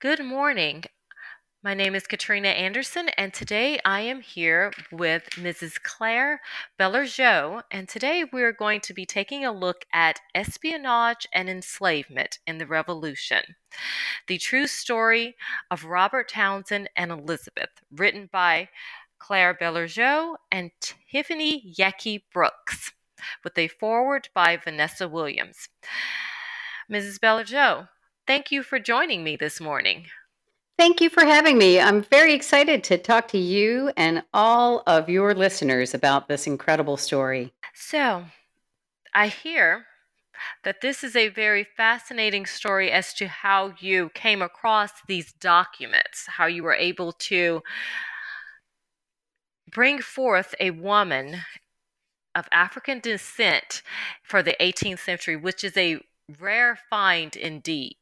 Good morning. My name is Katrina Anderson, and today I am here with Mrs. Claire Bellerjeau. And today we're going to be taking a look at espionage and enslavement in the Revolution. The true story of Robert Townsend and Elizabeth, written by Claire Bellerjeau and Tiffany Yecke Brooks, with a foreword by Vanessa Williams. Mrs. Bellerjeau, Thank you for joining me this morning. Thank you for having me. I'm very excited to talk to you and all of your listeners about this incredible story. So, I hear that this is a very fascinating story as to how you came across these documents, how you were able to bring forth a woman of African descent for the 18th century, which is a rare find indeed.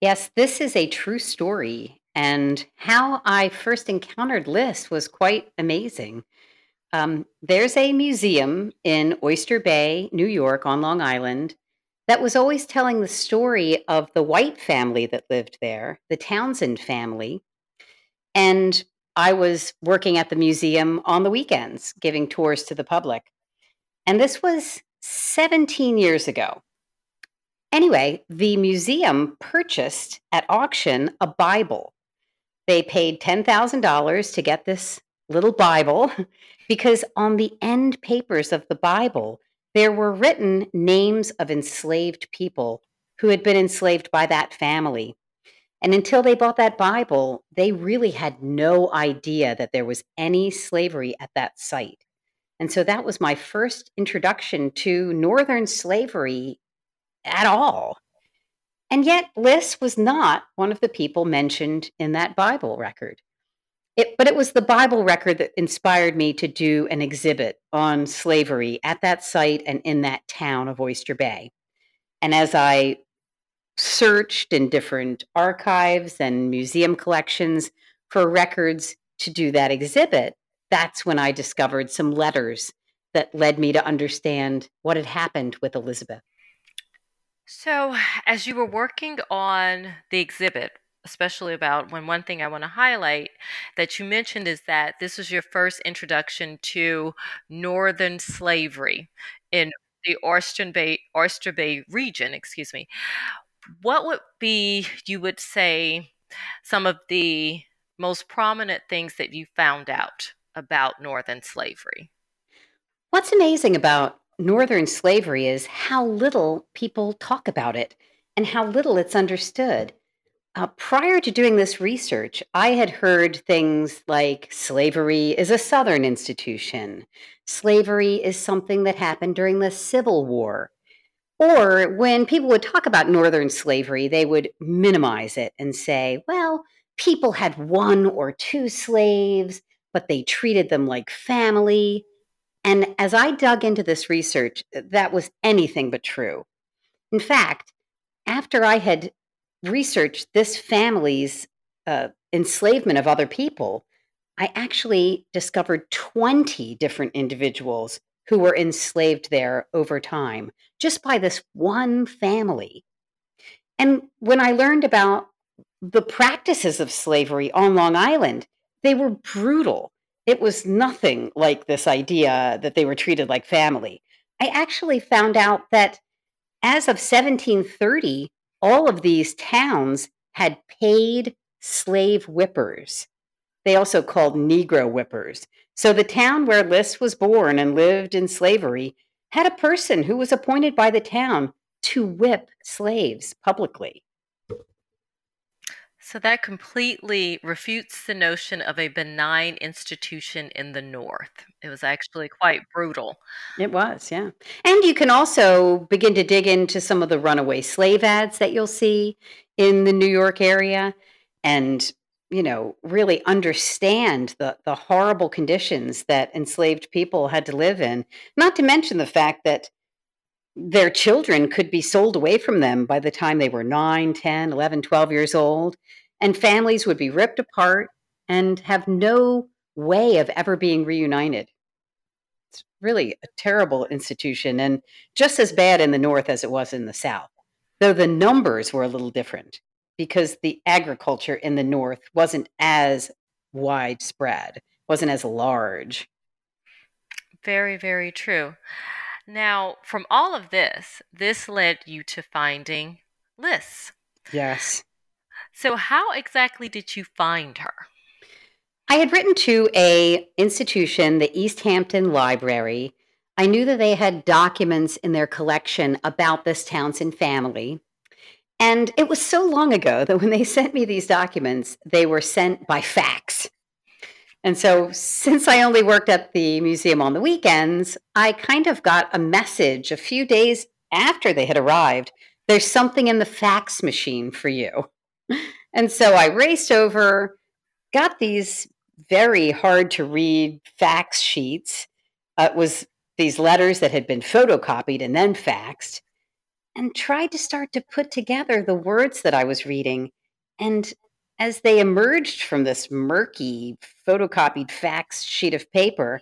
Yes, this is a true story. And how I first encountered Liss was quite amazing. Um, there's a museum in Oyster Bay, New York, on Long Island, that was always telling the story of the white family that lived there, the Townsend family. And I was working at the museum on the weekends, giving tours to the public. And this was 17 years ago. Anyway, the museum purchased at auction a Bible. They paid $10,000 to get this little Bible because on the end papers of the Bible, there were written names of enslaved people who had been enslaved by that family. And until they bought that Bible, they really had no idea that there was any slavery at that site. And so that was my first introduction to Northern slavery at all. And yet, Liss was not one of the people mentioned in that Bible record. It, but it was the Bible record that inspired me to do an exhibit on slavery at that site and in that town of Oyster Bay. And as I searched in different archives and museum collections for records to do that exhibit, that's when I discovered some letters that led me to understand what had happened with Elizabeth. So, as you were working on the exhibit, especially about when one thing I want to highlight that you mentioned is that this was your first introduction to northern slavery in the Oyster Bay, Oyster Bay region, excuse me. What would be, you would say, some of the most prominent things that you found out about northern slavery? What's amazing about Northern slavery is how little people talk about it and how little it's understood. Uh, prior to doing this research, I had heard things like slavery is a Southern institution, slavery is something that happened during the Civil War. Or when people would talk about Northern slavery, they would minimize it and say, well, people had one or two slaves, but they treated them like family. And as I dug into this research, that was anything but true. In fact, after I had researched this family's uh, enslavement of other people, I actually discovered 20 different individuals who were enslaved there over time just by this one family. And when I learned about the practices of slavery on Long Island, they were brutal. It was nothing like this idea that they were treated like family. I actually found out that as of 1730, all of these towns had paid slave whippers. They also called Negro whippers. So the town where Liss was born and lived in slavery had a person who was appointed by the town to whip slaves publicly. So that completely refutes the notion of a benign institution in the North. It was actually quite brutal. It was, yeah. And you can also begin to dig into some of the runaway slave ads that you'll see in the New York area and, you know, really understand the, the horrible conditions that enslaved people had to live in. Not to mention the fact that their children could be sold away from them by the time they were 9, 10, 11, 12 years old, and families would be ripped apart and have no way of ever being reunited. It's really a terrible institution and just as bad in the North as it was in the South, though the numbers were a little different because the agriculture in the North wasn't as widespread, wasn't as large. Very, very true. Now, from all of this, this led you to finding Liss. Yes. So, how exactly did you find her? I had written to a institution, the East Hampton Library. I knew that they had documents in their collection about this Townsend family. And it was so long ago that when they sent me these documents, they were sent by fax. And so, since I only worked at the museum on the weekends, I kind of got a message a few days after they had arrived there's something in the fax machine for you. And so I raced over, got these very hard to read fax sheets. Uh, it was these letters that had been photocopied and then faxed, and tried to start to put together the words that I was reading. And as they emerged from this murky photocopied fax sheet of paper,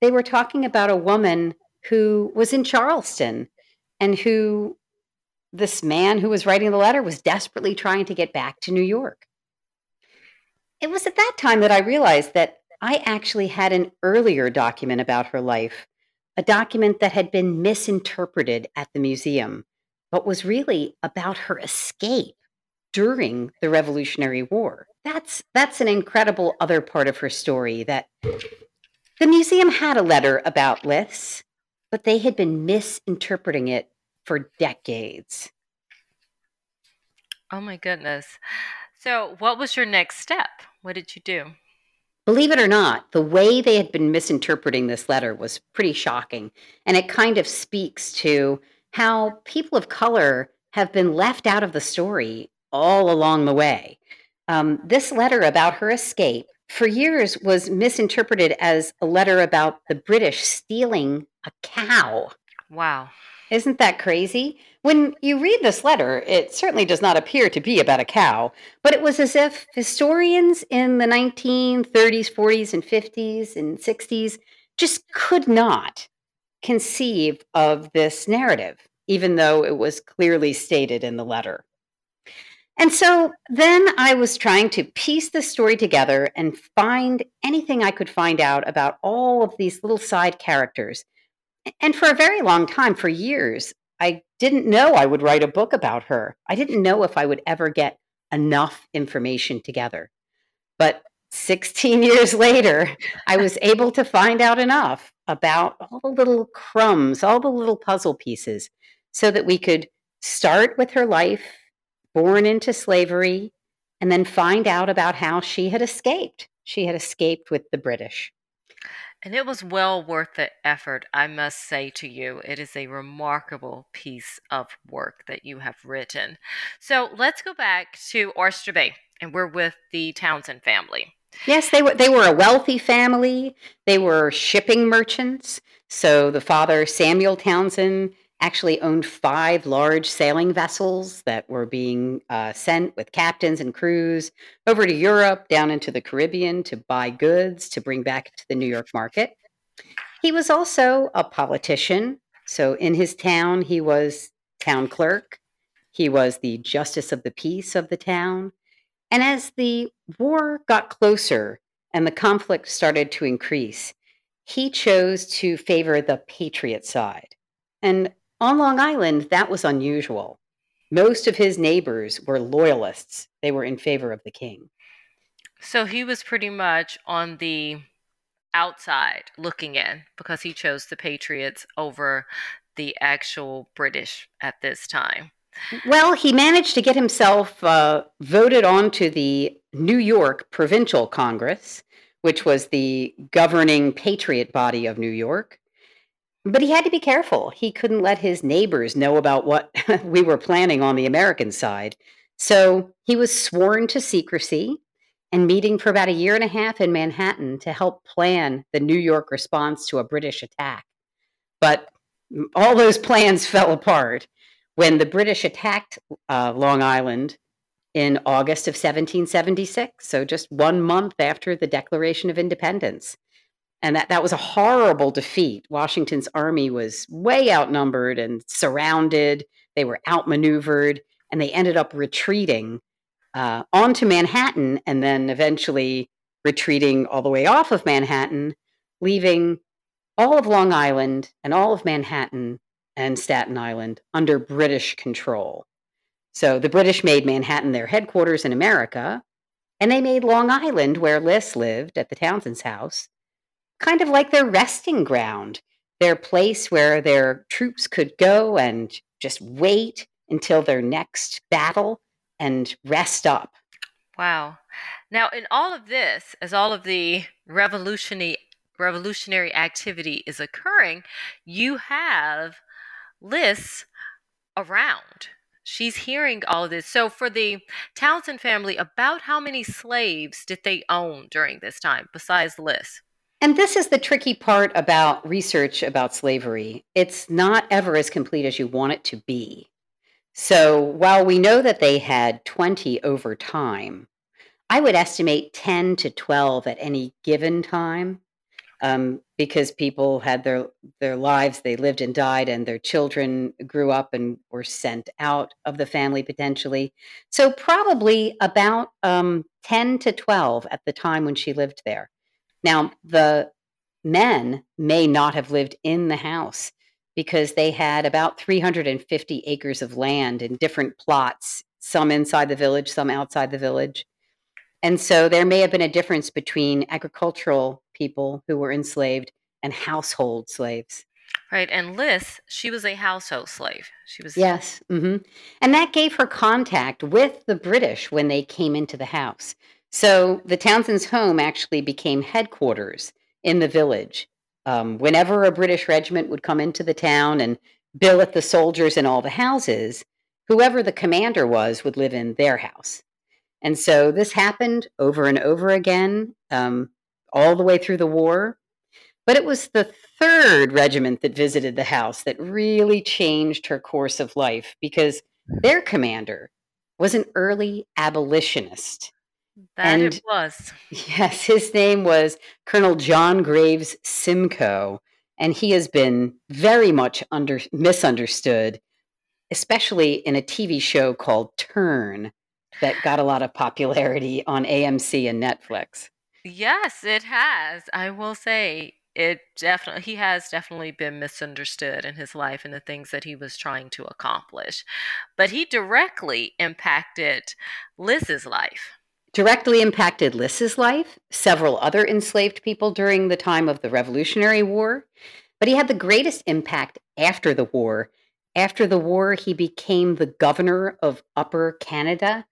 they were talking about a woman who was in Charleston and who this man who was writing the letter was desperately trying to get back to New York. It was at that time that I realized that I actually had an earlier document about her life, a document that had been misinterpreted at the museum, but was really about her escape during the Revolutionary War. That's that's an incredible other part of her story that the museum had a letter about Liss, but they had been misinterpreting it for decades. Oh my goodness. So, what was your next step? What did you do? Believe it or not, the way they had been misinterpreting this letter was pretty shocking. And it kind of speaks to how people of color have been left out of the story all along the way. Um, this letter about her escape for years was misinterpreted as a letter about the British stealing a cow. Wow. Isn't that crazy? When you read this letter, it certainly does not appear to be about a cow, but it was as if historians in the 1930s, 40s, and 50s and 60s just could not conceive of this narrative, even though it was clearly stated in the letter. And so then I was trying to piece the story together and find anything I could find out about all of these little side characters. And for a very long time, for years, I didn't know I would write a book about her. I didn't know if I would ever get enough information together. But 16 years later, I was able to find out enough about all the little crumbs, all the little puzzle pieces, so that we could start with her life born into slavery, and then find out about how she had escaped. She had escaped with the British. And it was well worth the effort, I must say to you. It is a remarkable piece of work that you have written. So let's go back to Oyster Bay, and we're with the Townsend family. Yes, they were they were a wealthy family. They were shipping merchants. So the father Samuel Townsend actually owned five large sailing vessels that were being uh, sent with captains and crews over to Europe, down into the Caribbean to buy goods to bring back to the New York market. He was also a politician. So in his town, he was town clerk, he was the justice of the peace of the town. And as the war got closer and the conflict started to increase, he chose to favor the patriot side. And on Long Island, that was unusual. most of his neighbors were loyalists. They were in favor of the king. So he was pretty much on the outside looking in because he chose the Patriots over the actual British at this time. Well, he managed to get himself uh, voted onto the New York Provincial Congress, which was the governing patriot body of New York. But he had to be careful. He couldn't let his neighbors know about what we were planning on the American side. So he was sworn to secrecy and meeting for about a year and a half in Manhattan to help plan the New York response to a British attack. But all those plans fell apart when the British attacked uh, Long Island in August of 1776, so just one month after the Declaration of Independence. And that, that was a horrible defeat. Washington's army was way outnumbered and surrounded. They were outmaneuvered, and they ended up retreating uh, onto Manhattan and then eventually retreating all the way off of Manhattan, leaving all of Long Island and all of Manhattan and Staten Island under British control. So the British made Manhattan their headquarters in America, and they made Long Island, where Liss lived at the Townsend's house, kind of like their resting ground, their place where their troops could go and just wait until their next battle and rest up. Wow. Now, in all of this, as all of the revolutionary revolutionary activity is occurring, you have Liss around. She's hearing all this. So, for the Townsend family, about how many slaves did they own during this time besides Liss? And this is the tricky part about research about slavery. It's not ever as complete as you want it to be. So while we know that they had 20 over time, I would estimate 10 to 12 at any given time um, because people had their, their lives, they lived and died, and their children grew up and were sent out of the family potentially. So probably about um, 10 to 12 at the time when she lived there. Now, the men may not have lived in the house because they had about 350 acres of land in different plots, some inside the village, some outside the village. And so there may have been a difference between agricultural people who were enslaved and household slaves. Right. And Liss, she was a household slave. She was. Yes. Mm-hmm. And that gave her contact with the British when they came into the house. So the Townsend's home actually became headquarters in the village. Um, whenever a British regiment would come into the town and billet the soldiers in all the houses, whoever the commander was would live in their house. And so this happened over and over again, um, all the way through the war. But it was the third regiment that visited the house that really changed her course of life because their commander was an early abolitionist. That and it was. Yes, his name was Colonel John Graves Simcoe, and he has been very much under misunderstood, especially in a TV show called Turn that got a lot of popularity on AMC and Netflix. Yes, it has. I will say it definitely he has definitely been misunderstood in his life and the things that he was trying to accomplish. But he directly impacted Liss's life directly impacted Liss's life, several other enslaved people during the time of the Revolutionary War, but he had the greatest impact after the war. After the war, he became the governor of Upper Canada.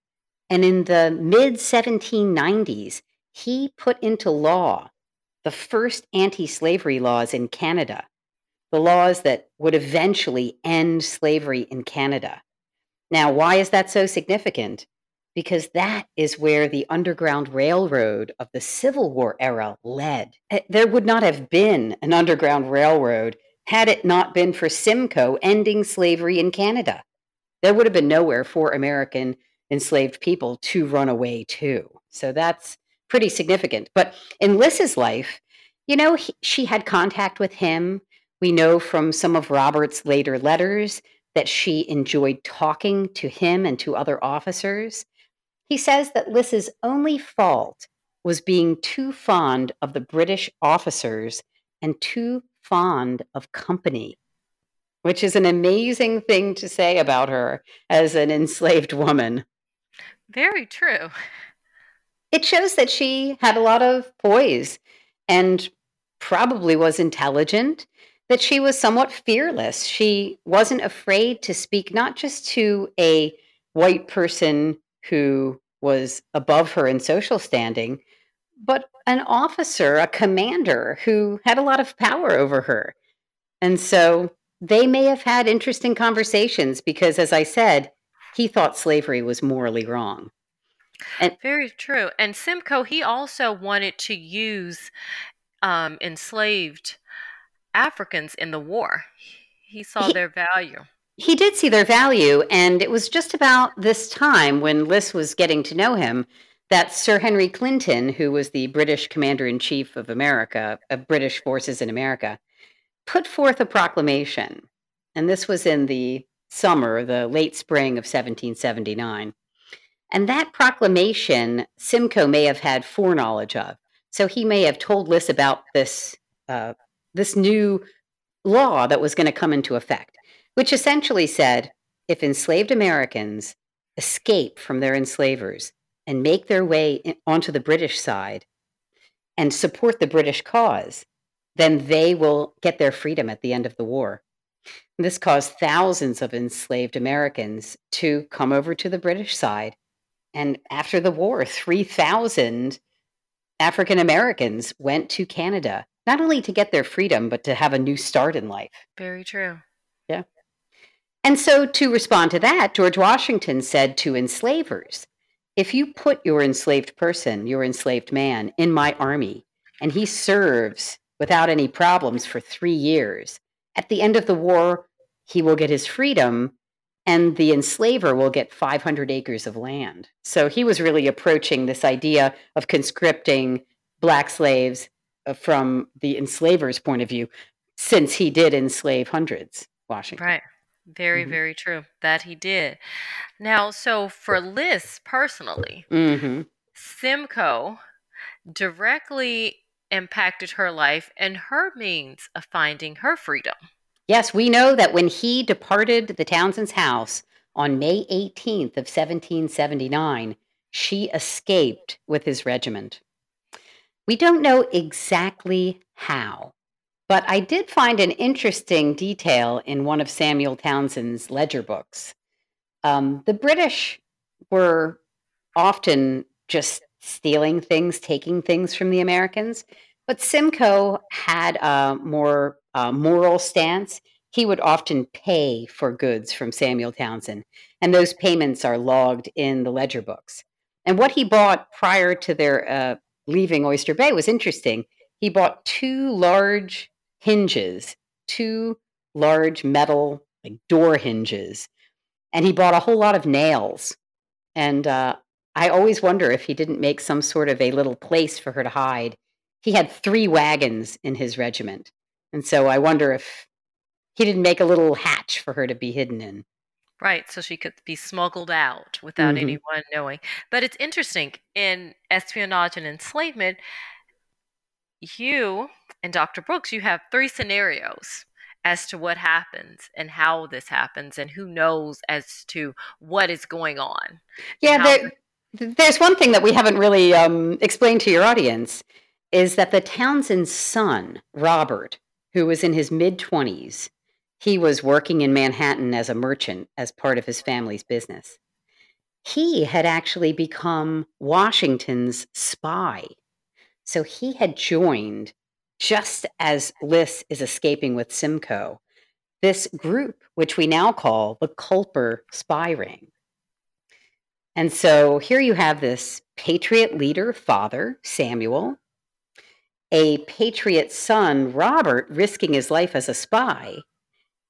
And in the mid 1790s, he put into law the first anti slavery laws in Canada, the laws that would eventually end slavery in Canada. Now, why is that so significant? Because that is where the Underground Railroad of the Civil War era led. Eh, there would not have been an Underground Railroad had it not been for Simcoe ending slavery in Canada. There would have been nowhere for American enslaved people to run away to. So that's pretty significant. But in Liss's life, you know, he, she had contact with him. We know from some of Robert's later letters that she enjoyed talking to him and to other officers. He says that Liss's only fault was being too fond of the British officers and too fond of company. which is an amazing thing to say about her as an enslaved woman. Very true. It shows that she had a lot of poise and probably was intelligent, that she was somewhat fearless. She wasn't afraid to speak not just to a white person who was above her in social standing, but an officer, a commander who had a lot of power over her. And so they may have had interesting conversations because, as I said, he thought slavery was morally wrong. And very true. And Simcoe, he also wanted to use um, enslaved Africans in the war. He saw he, their value. He did see their value, and it was just about this time when Liss was getting to know him that Sir Henry Clinton, who was the British commander in chief of America, of British forces in America, put forth a proclamation. And this was in the summer, the late spring of 1779. And that proclamation, Simcoe may have had foreknowledge of. So he may have told Liss about this, uh, this new law that was going to come into effect, which essentially said if enslaved Americans escape from their enslavers and make their way onto the British side and support the British cause, then they will get their freedom at the end of the war. And this caused thousands of enslaved Americans to come over to the British side. And after the war, 3,000 African Americans went to Canada, not only to get their freedom, but to have a new start in life. Very true. And so, to respond to that, George Washington said to enslavers, if you put your enslaved person, your enslaved man, in my army, and he serves without any problems for three years, at the end of the war, he will get his freedom and the enslaver will get 500 acres of land. So he was really approaching this idea of conscripting black slaves uh, from the enslaver's point of view, since he did enslave hundreds, Washington. Right. Very, mm-hmm. very true. That he did. Now, so for Liss personally, mm-hmm. Simcoe directly impacted her life and her means of finding her freedom. Yes, we know that when he departed the Townsend's house on May 18th of 1779, she escaped with his regiment. We don't know exactly how, but I did find an interesting detail in one of Samuel Townsend's ledger books. Um, the British were often just stealing things, taking things from the Americans, but Simcoe had a more uh, moral stance, he would often pay for goods from Samuel Townsend, and those payments are logged in the ledger books. And what he bought prior to their uh, leaving Oyster Bay was interesting. He bought two large hinges, two large metal like door hinges, and he bought a whole lot of nails. And uh, I always wonder if he didn't make some sort of a little place for her to hide. He had three wagons in his regiment. And so I wonder if he didn't make a little hatch for her to be hidden in. Right, so she could be smuggled out without mm-hmm. anyone knowing. But it's interesting in espionage and enslavement, you and Dr. Brooks, you have three scenarios as to what happens and how this happens and who knows as to what is going on. Yeah, there, there's one thing that we haven't really um, explained to your audience is that the Townsend's son, Robert, who was in his mid 20s. He was working in Manhattan as a merchant as part of his family's business. He had actually become Washington's spy. So he had joined, just as Liss is escaping with Simcoe, this group, which we now call the Culper Spy Ring. And so here you have this patriot leader, father, Samuel, a patriot son, Robert, risking his life as a spy,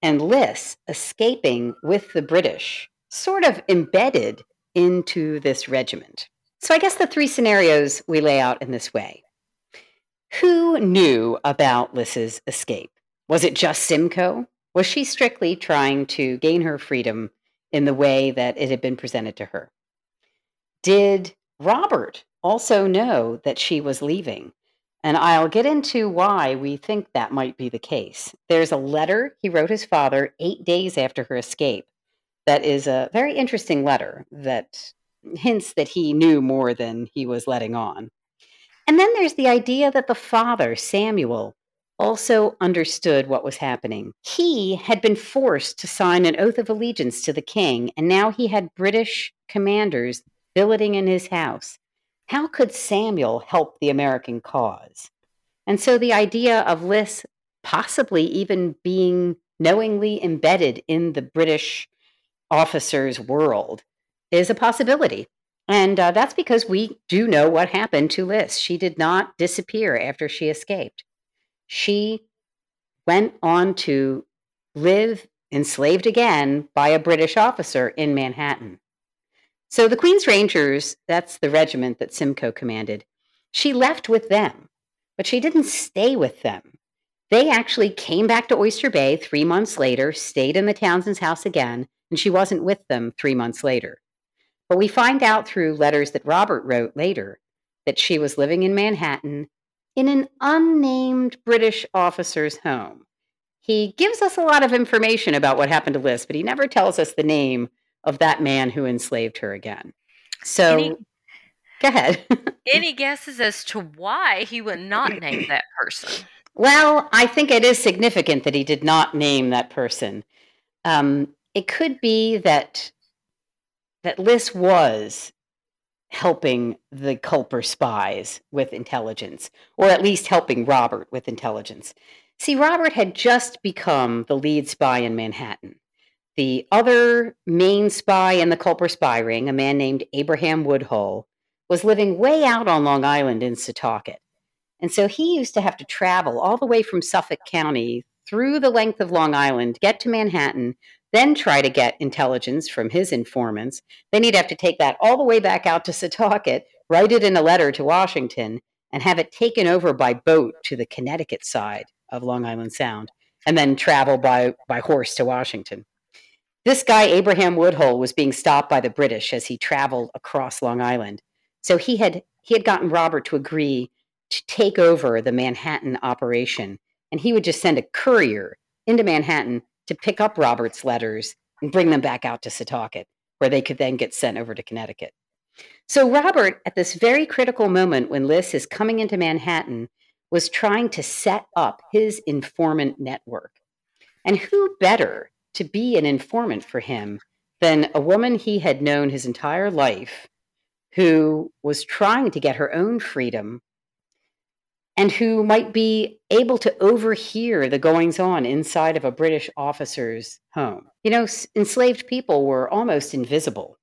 and Liss escaping with the British, sort of embedded into this regiment. So I guess the three scenarios we lay out in this way. Who knew about Liss's escape? Was it just Simcoe? Was she strictly trying to gain her freedom in the way that it had been presented to her? Did Robert also know that she was leaving? And I'll get into why we think that might be the case. There's a letter he wrote his father eight days after her escape. That is a very interesting letter that hints that he knew more than he was letting on. And then there's the idea that the father, Samuel, also understood what was happening. He had been forced to sign an oath of allegiance to the king, and now he had British commanders billeting in his house. How could Samuel help the American cause? And so the idea of Liss possibly even being knowingly embedded in the British officer's world is a possibility. And uh, that's because we do know what happened to Liss. She did not disappear after she escaped she went on to live enslaved again by a British officer in Manhattan. So the Queen's Rangers, that's the regiment that Simcoe commanded, she left with them, but she didn't stay with them. They actually came back to Oyster Bay three months later, stayed in the Townsend's house again, and she wasn't with them three months later. But we find out through letters that Robert wrote later that she was living in Manhattan in an unnamed British officer's home. He gives us a lot of information about what happened to Liss, but he never tells us the name of that man who enslaved her again. So, any, go ahead. any guesses as to why he would not name that person? Well, I think it is significant that he did not name that person. Um, it could be that that Liss was helping the Culper spies with intelligence, or at least helping Robert with intelligence. See, Robert had just become the lead spy in Manhattan. The other main spy in the Culper spy ring, a man named Abraham Woodhull, was living way out on Long Island in Setauket. And so he used to have to travel all the way from Suffolk County through the length of Long Island, get to Manhattan, then try to get intelligence from his informants. Then he'd have to take that all the way back out to Setauket, write it in a letter to Washington, and have it taken over by boat to the Connecticut side of Long Island Sound, and then travel by, by horse to Washington. This guy, Abraham Woodhull, was being stopped by the British as he traveled across Long Island. So he had he had gotten Robert to agree to take over the Manhattan operation, and he would just send a courier into Manhattan to pick up Robert's letters and bring them back out to Setauket, where they could then get sent over to Connecticut. So Robert, at this very critical moment when Liss is coming into Manhattan, was trying to set up his informant network. And who better to be an informant for him than a woman he had known his entire life who was trying to get her own freedom and who might be able to overhear the goings on inside of a British officer's home. You know, enslaved people were almost invisible,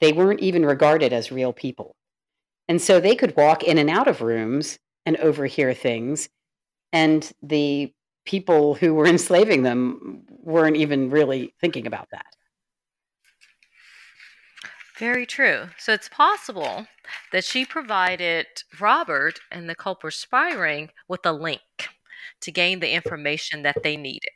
they weren't even regarded as real people. And so they could walk in and out of rooms and overhear things, and the people who were enslaving them weren't even really thinking about that. Very true. So it's possible that she provided Robert and the Culper spy ring with a link to gain the information that they needed.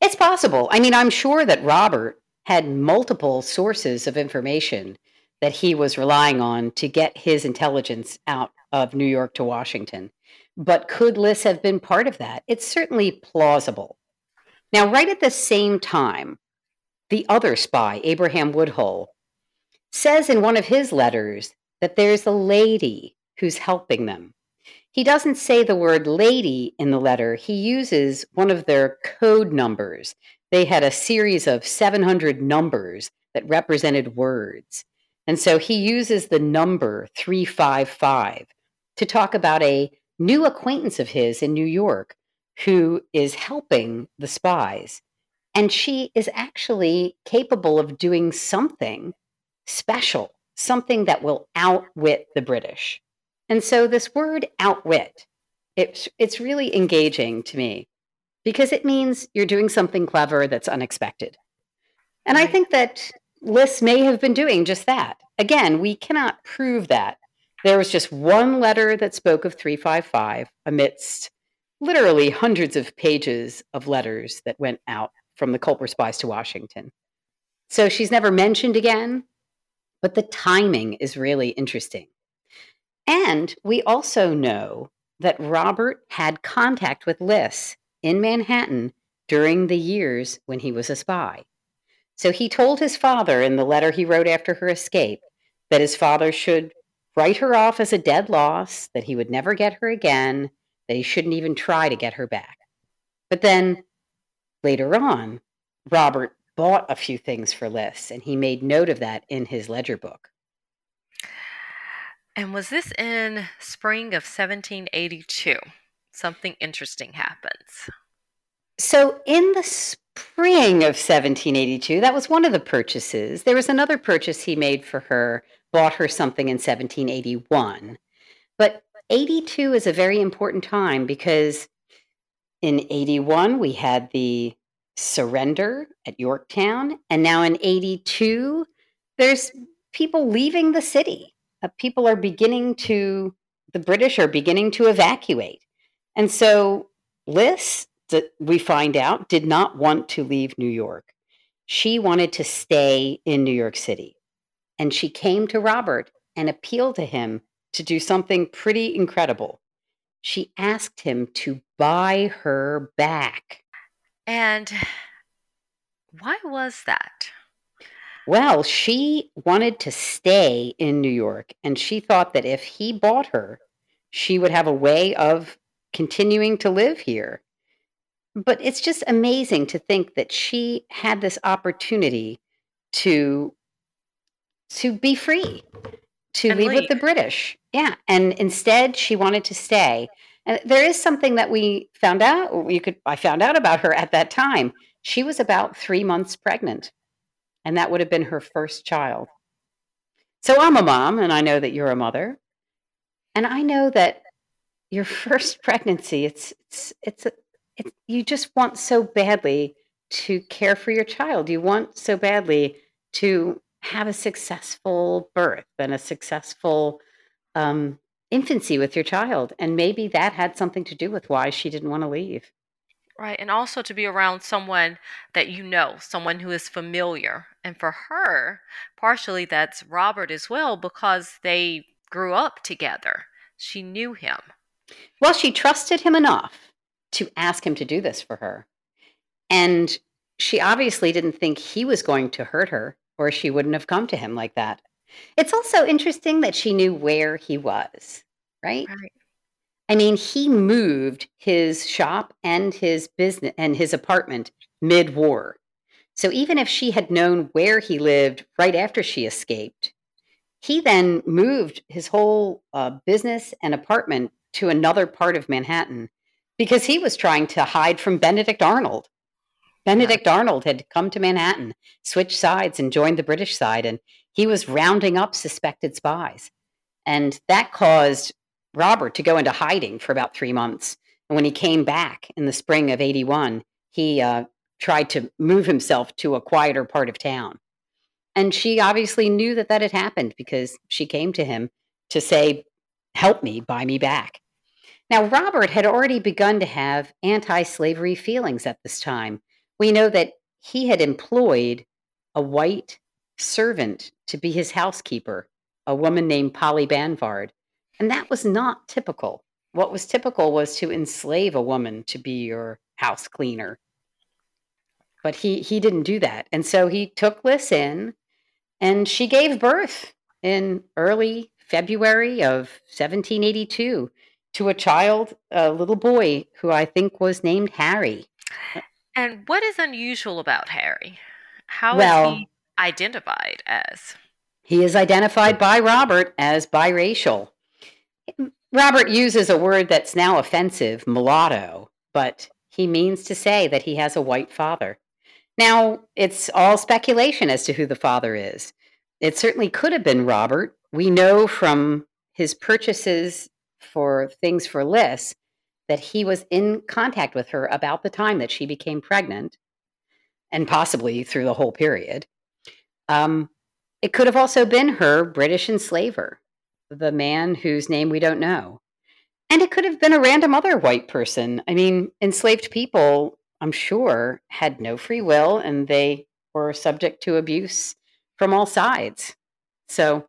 It's possible. I mean, I'm sure that Robert had multiple sources of information that he was relying on to get his intelligence out of New York to Washington. But could Liss have been part of that? It's certainly plausible. Now, right at the same time, the other spy, Abraham Woodhull, says in one of his letters that there's a lady who's helping them. He doesn't say the word lady in the letter, he uses one of their code numbers. They had a series of 700 numbers that represented words. And so he uses the number 355 to talk about a new acquaintance of his in New York who is helping the spies. And she is actually capable of doing something special, something that will outwit the British. And so this word outwit, it's, it's really engaging to me because it means you're doing something clever that's unexpected. And I think that Liss may have been doing just that. Again, we cannot prove that. There was just one letter that spoke of 355 amidst literally hundreds of pages of letters that went out from the Culper spies to Washington. So she's never mentioned again, but the timing is really interesting. And we also know that Robert had contact with Liss in Manhattan during the years when he was a spy. So he told his father in the letter he wrote after her escape that his father should write her off as a dead loss, that he would never get her again, that he shouldn't even try to get her back. But then later on, Robert bought a few things for Liss, and he made note of that in his ledger book. And was this in spring of 1782? Something interesting happens. So, in the spring of 1782, that was one of the purchases. There was another purchase he made for her, bought her something in 1781. But 82 is a very important time because in 81, we had the surrender at Yorktown. And now in 82, there's people leaving the city. Uh, people are beginning to, the British are beginning to evacuate. And so that we find out, did not want to leave New York. She wanted to stay in New York City. And she came to Robert and appealed to him to do something pretty incredible. She asked him to buy her back. And why was that? Well, she wanted to stay in New York, and she thought that if he bought her, she would have a way of continuing to live here. But it's just amazing to think that she had this opportunity to to be free, to And leave with the British. Yeah, and instead she wanted to stay. And there is something that we found out. You could I found out about her at that time. She was about three months pregnant, and that would have been her first child. So I'm a mom, and I know that you're a mother, and I know that your first pregnancy it's it's it's, a, it's you just want so badly to care for your child. You want so badly to have a successful birth and a successful um, infancy with your child, and maybe that had something to do with why she didn't want to leave. Right. And also to be around someone that you know, someone who is familiar. And for her, partially that's Robert as well, because they grew up together. She knew him. Well, she trusted him enough to ask him to do this for her. And she obviously didn't think he was going to hurt her, or she wouldn't have come to him like that. It's also interesting that she knew where he was, right? Right. I mean, he moved his shop and his business and his apartment mid war. So even if she had known where he lived right after she escaped, he then moved his whole uh, business and apartment to another part of Manhattan because he was trying to hide from Benedict Arnold. Benedict Arnold had come to Manhattan, switched sides, and joined the British side, and he was rounding up suspected spies. And that caused Robert to go into hiding for about three months. And when he came back in the spring of 81, he uh, tried to move himself to a quieter part of town. And she obviously knew that that had happened because she came to him to say, Help me, buy me back. Now, Robert had already begun to have anti slavery feelings at this time. We know that he had employed a white servant to be his housekeeper, a woman named Polly Banvard. And that was not typical. What was typical was to enslave a woman to be your house cleaner. But he, he didn't do that. And so he took Liss in, and she gave birth in early February of 1782 to a child, a little boy who I think was named Harry. And what is unusual about Harry? How is Well- he identified as? He is identified by Robert as biracial. Robert uses a word that's now offensive, mulatto, but he means to say that he has a white father. Now, it's all speculation as to who the father is. It certainly could have been Robert. We know from his purchases for things for Liss that he was in contact with her about the time that she became pregnant and possibly through the whole period. Um, it could have also been her British enslaver, the man whose name we don't know. And it could have been a random other white person. I mean, enslaved people, I'm sure, had no free will and they were subject to abuse from all sides. So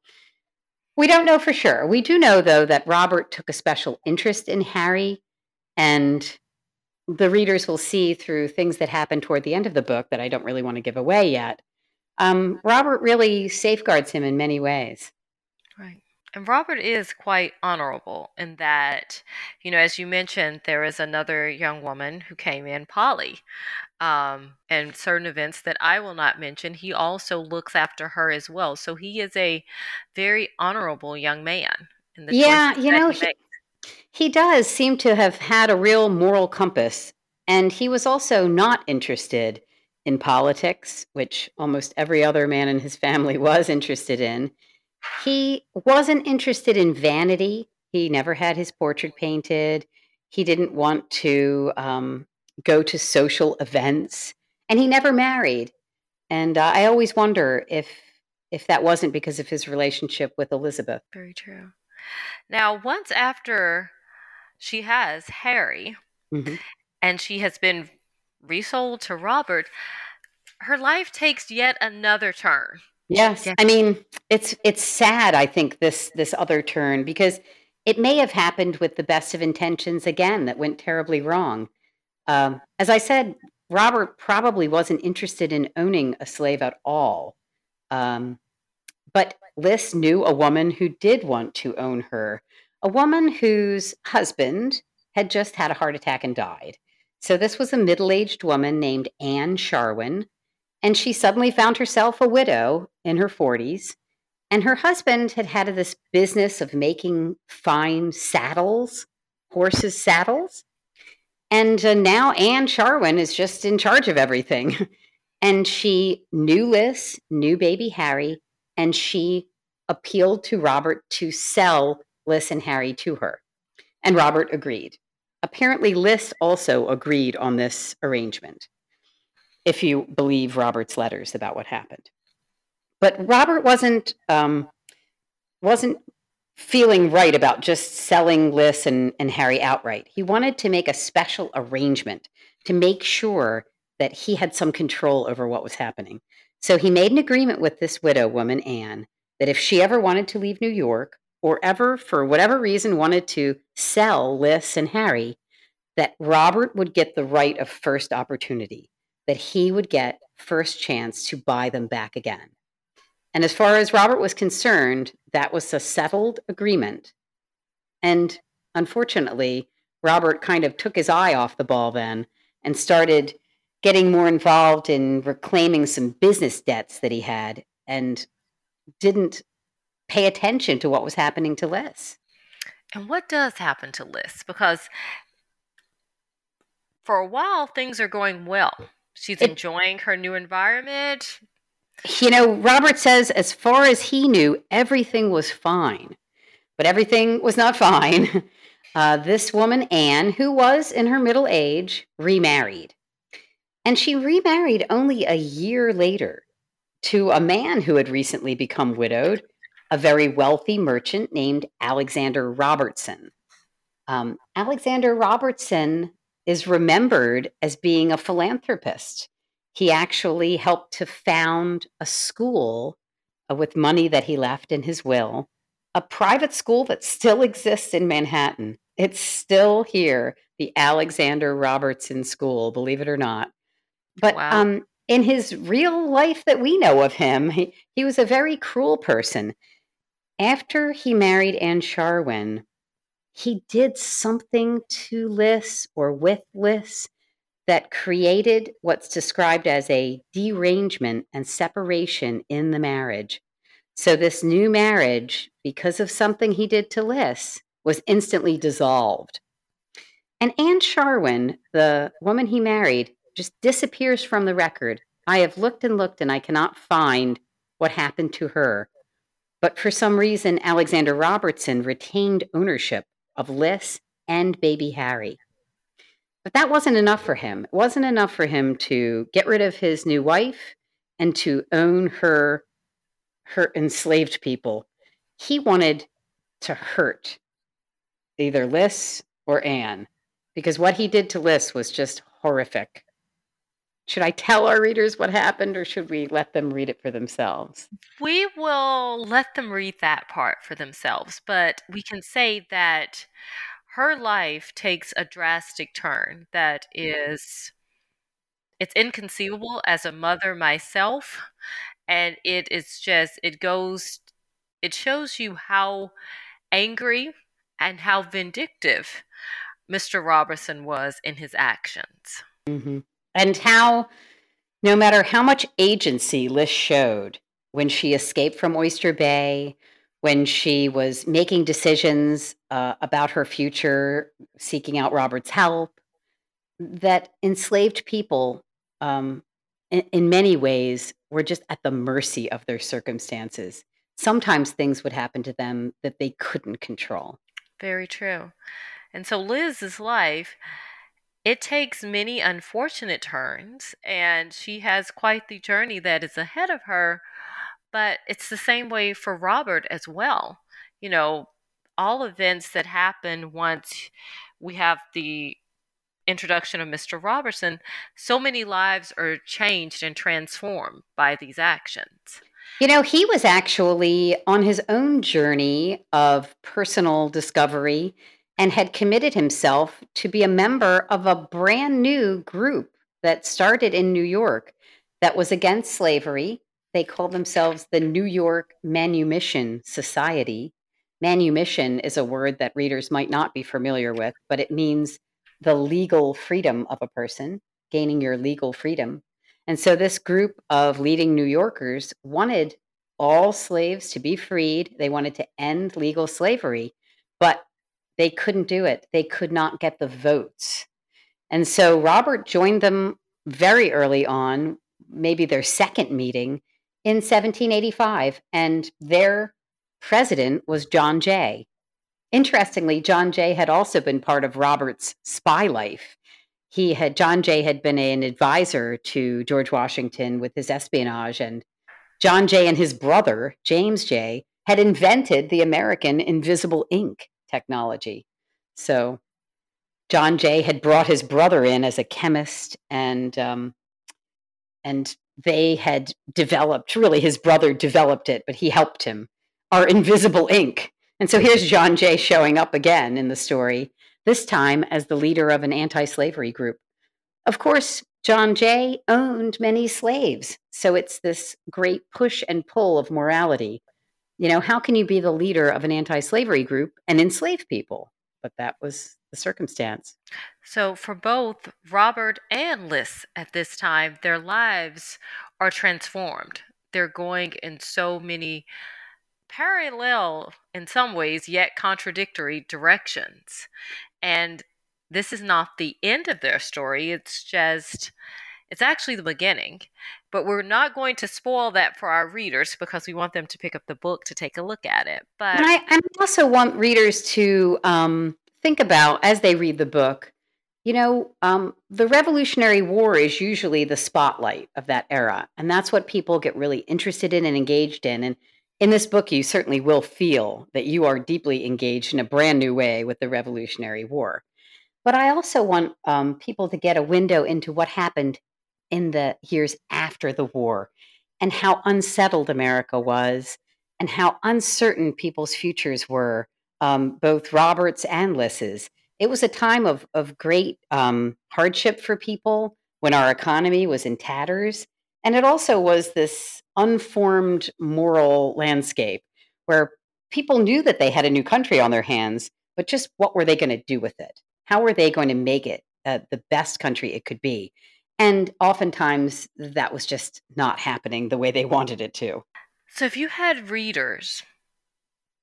We don't know for sure. We do know, though, that Robert took a special interest in Harry, and the readers will see through things that happen toward the end of the book that I don't really want to give away yet. Um, Robert really safeguards him in many ways. Right. And Robert is quite honorable in that, you know, as you mentioned, there is another young woman who came in, Polly, um, and certain events that I will not mention. He also looks after her as well. So he is a very honorable young man. In the yeah, you know, he, he does seem to have had a real moral compass. And he was also not interested in politics, which almost every other man in his family was interested in. He wasn't interested in vanity. He never had his portrait painted. He didn't want to um, go to social events, and he never married. And uh, I always wonder if if that wasn't because of his relationship with Elizabeth. Very true. Now, once after she has Harry, mm-hmm. and she has been resold to Robert, her life takes yet another turn. Yes. I mean, it's it's sad I think this this other turn because it may have happened with the best of intentions again that went terribly wrong. Um, as I said, Robert probably wasn't interested in owning a slave at all. Um, but Liss knew a woman who did want to own her, a woman whose husband had just had a heart attack and died. So this was a middle aged woman named Anne Sharwin, and she suddenly found herself a widow in her 40s. And her husband had had this business of making fine saddles, horses' saddles. And uh, now Anne Sharwin is just in charge of everything. and she knew Liss, knew baby Harry, and she appealed to Robert to sell Liss and Harry to her. And Robert agreed. Apparently, Liss also agreed on this arrangement, if you believe Robert's letters about what happened. But Robert wasn't um, wasn't feeling right about just selling Liss and, and Harry outright. He wanted to make a special arrangement to make sure that he had some control over what was happening. So he made an agreement with this widow woman, Anne, that if she ever wanted to leave New York or ever, for whatever reason, wanted to sell Liss and Harry, that Robert would get the right of first opportunity, that he would get first chance to buy them back again. And as far as Robert was concerned, that was a settled agreement. And unfortunately, Robert kind of took his eye off the ball then and started getting more involved in reclaiming some business debts that he had and didn't pay attention to what was happening to Liz. And what does happen to Liz? Because for a while, things are going well. She's it, enjoying her new environment. You know, Robert says as far as he knew, everything was fine, but everything was not fine. Uh, this woman, Anne, who was in her middle age, remarried. And she remarried only a year later to a man who had recently become widowed, a very wealthy merchant named Alexander Robertson. Um, Alexander Robertson is remembered as being a philanthropist. He actually helped to found a school uh, with money that he left in his will, a private school that still exists in Manhattan. It's still here, the Alexander Robertson School, believe it or not. But wow. um, in his real life that we know of him, he, he was a very cruel person. After he married Anne Sharwin, he did something to Liss or with Liss that created what's described as a derangement and separation in the marriage. So, this new marriage, because of something he did to Liss, was instantly dissolved. And Anne Sharwin, the woman he married, just disappears from the record. I have looked and looked and I cannot find what happened to her. But for some reason, Alexander Robertson retained ownership of Liss and baby Harry. But that wasn't enough for him. It wasn't enough for him to get rid of his new wife and to own her her enslaved people. He wanted to hurt either Liss or Anne because what he did to Liss was just horrific. Should I tell our readers what happened or should we let them read it for themselves? We will let them read that part for themselves, but we can say that her life takes a drastic turn that is it's inconceivable as a mother myself and it is just it goes it shows you how angry and how vindictive Mr. Robertson was in his actions. Mm-hmm. And how, no matter how much agency Liz showed when she escaped from Oyster Bay, when she was making decisions uh, about her future, seeking out Robert's help, that enslaved people, um, in, in many ways, were just at the mercy of their circumstances. Sometimes things would happen to them that they couldn't control. Very true. And so Liz's life, it takes many unfortunate turns, and she has quite the journey that is ahead of her. But it's the same way for Robert as well. You know, all events that happen once we have the introduction of Mr. Robertson, so many lives are changed and transformed by these actions. You know, he was actually on his own journey of personal discovery and had committed himself to be a member of a brand new group that started in New York that was against slavery. They called themselves the New York Manumission Society. Manumission is a word that readers might not be familiar with, but it means the legal freedom of a person, gaining your legal freedom. And so this group of leading New Yorkers wanted all slaves to be freed. They wanted to end legal slavery, but they couldn't do it. They could not get the votes. And so Robert joined them very early on, maybe their second meeting in 1785. And their president was John Jay. Interestingly, John Jay had also been part of Robert's spy life. He had John Jay had been an advisor to George Washington with his espionage, and John Jay and his brother James Jay had invented the American invisible ink technology. So John Jay had brought his brother in as a chemist, and um, and they had developed. Really, his brother developed it, but he helped him. Our invisible ink. And so here's John Jay showing up again in the story, this time as the leader of an anti-slavery group. Of course, John Jay owned many slaves, so it's this great push and pull of morality you know, how can you be the leader of an anti slavery group and enslave people? But that was the circumstance. So, for both Robert and Liz at this time, their lives are transformed. They're going in so many parallel, in some ways, yet contradictory directions. And this is not the end of their story, it's just it's actually the beginning, but we're not going to spoil that for our readers because we want them to pick up the book to take a look at it. But and I, I also want readers to um, think about as they read the book. You know, um, the Revolutionary War is usually the spotlight of that era, and that's what people get really interested in and engaged in. And in this book, you certainly will feel that you are deeply engaged in a brand new way with the Revolutionary War. But I also want um, people to get a window into what happened in the years after the war and how unsettled America was and how uncertain people's futures were, um, both Roberts and Liz's. It was a time of, of great um, hardship for people when our economy was in tatters. And it also was this unformed moral landscape where people knew that they had a new country on their hands, but just what were they going to do with it? How were they going to make it uh, the best country it could be? And oftentimes that was just not happening the way they wanted it to. So, if you had readers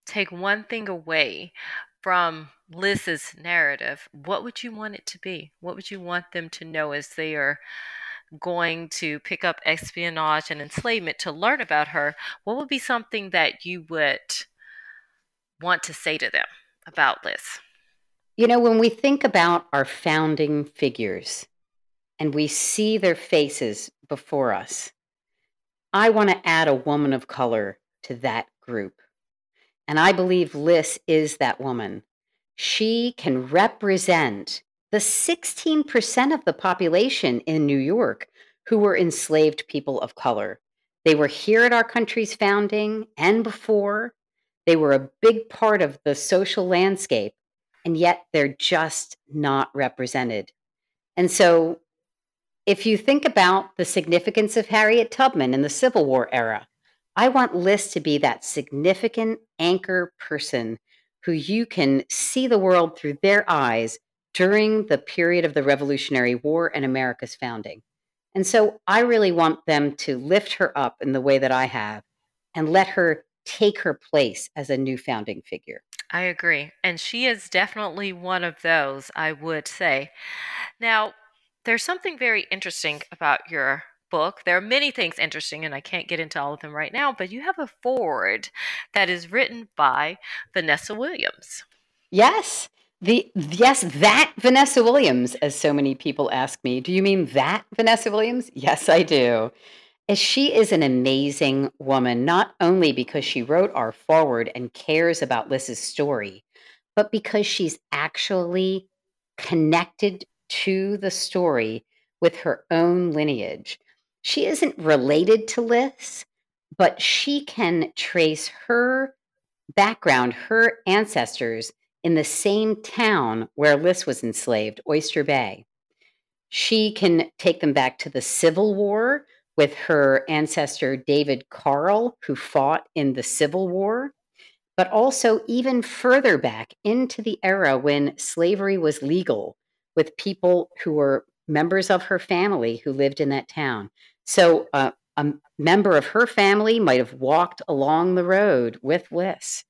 take one thing away from Liz's narrative, what would you want it to be? What would you want them to know as they are going to pick up espionage and enslavement to learn about her? What would be something that you would want to say to them about Liz? You know, when we think about our founding figures, and we see their faces before us. I want to add a woman of color to that group. And I believe Liz is that woman. She can represent the 16% of the population in New York who were enslaved people of color. They were here at our country's founding and before. They were a big part of the social landscape, and yet they're just not represented. And so, if you think about the significance of Harriet Tubman in the Civil War era, I want Liz to be that significant anchor person who you can see the world through their eyes during the period of the Revolutionary War and America's founding. And so I really want them to lift her up in the way that I have and let her take her place as a new founding figure. I agree. And she is definitely one of those, I would say. Now, there's something very interesting about your book. There are many things interesting, and I can't get into all of them right now, but you have a foreword that is written by Vanessa Williams. Yes. The yes, that Vanessa Williams, as so many people ask me. Do you mean that Vanessa Williams? Yes, I do. As she is an amazing woman, not only because she wrote our foreword and cares about Liss's story, but because she's actually connected to the story with her own lineage. She isn't related to Liss, but she can trace her background, her ancestors in the same town where Liss was enslaved, Oyster Bay. She can take them back to the Civil War with her ancestor David Carll, who fought in the Civil War, but also even further back into the era when slavery was legal with people who were members of her family who lived in that town. So uh, a member of her family might have walked along the road with Liss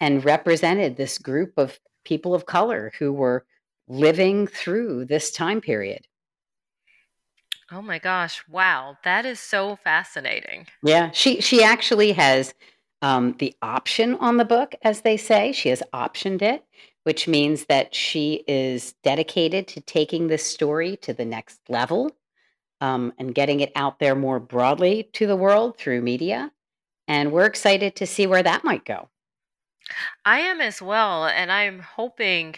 and represented this group of people of color who were living through this time period. Oh my gosh, wow, that is so fascinating. Yeah, she she actually has um, the option on the book, as they say. She has optioned it, which means that she is dedicated to taking this story to the next level um, and getting it out there more broadly to the world through media. And we're excited to see where that might go. I am as well, and I'm hoping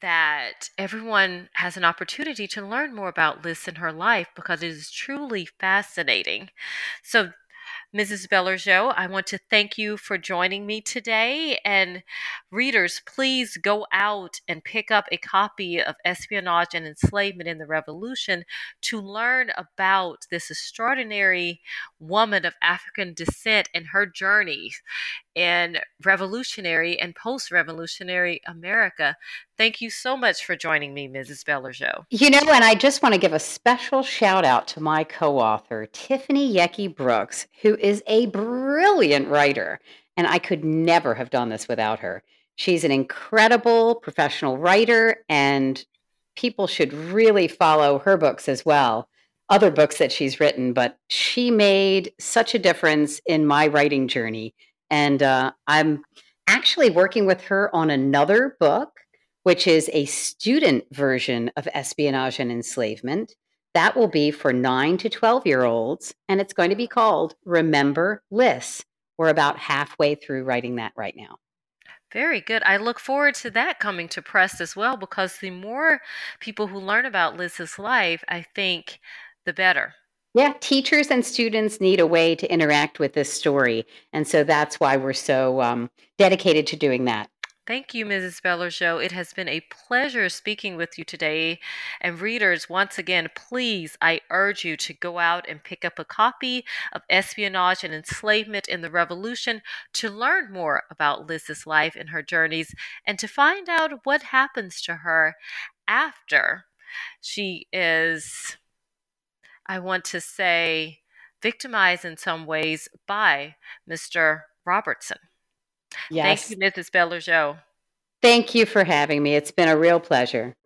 that everyone has an opportunity to learn more about Liz and her life because it is truly fascinating. So, Mrs. Bellerjeau, I want to thank you for joining me today. And readers, please go out and pick up a copy of Espionage and Enslavement in the Revolution to learn about this extraordinary woman of African descent and her journey in revolutionary and post revolutionary America. Thank you so much for joining me, Mrs. Bellerjeau. You know, and I just want to give a special shout out to my co author, Tiffany Yecke Brooks, who is a brilliant writer. And I could never have done this without her. She's an incredible professional writer, and people should really follow her books as well other books that she's written, but she made such a difference in my writing journey. And uh, I'm actually working with her on another book, which is a student version of espionage and enslavement. That will be for nine to 12 year olds, and it's going to be called Remember Liss. We're about halfway through writing that right now. Very good. I look forward to that coming to press as well because the more people who learn about Liz's life, I think the better. Yeah, teachers and students need a way to interact with this story. And so that's why we're so um, dedicated to doing that. Thank you, Mrs. Bellerjeau. It has been a pleasure speaking with you today. And readers, once again, please, I urge you to go out and pick up a copy of Espionage and Enslavement in the Revolution to learn more about Liss's life and her journeys and to find out what happens to her after she is I want to say, victimized in some ways by Mr. Robertson. Yes. Thank you, Mrs. Bellerjeau. Thank you for having me. It's been a real pleasure.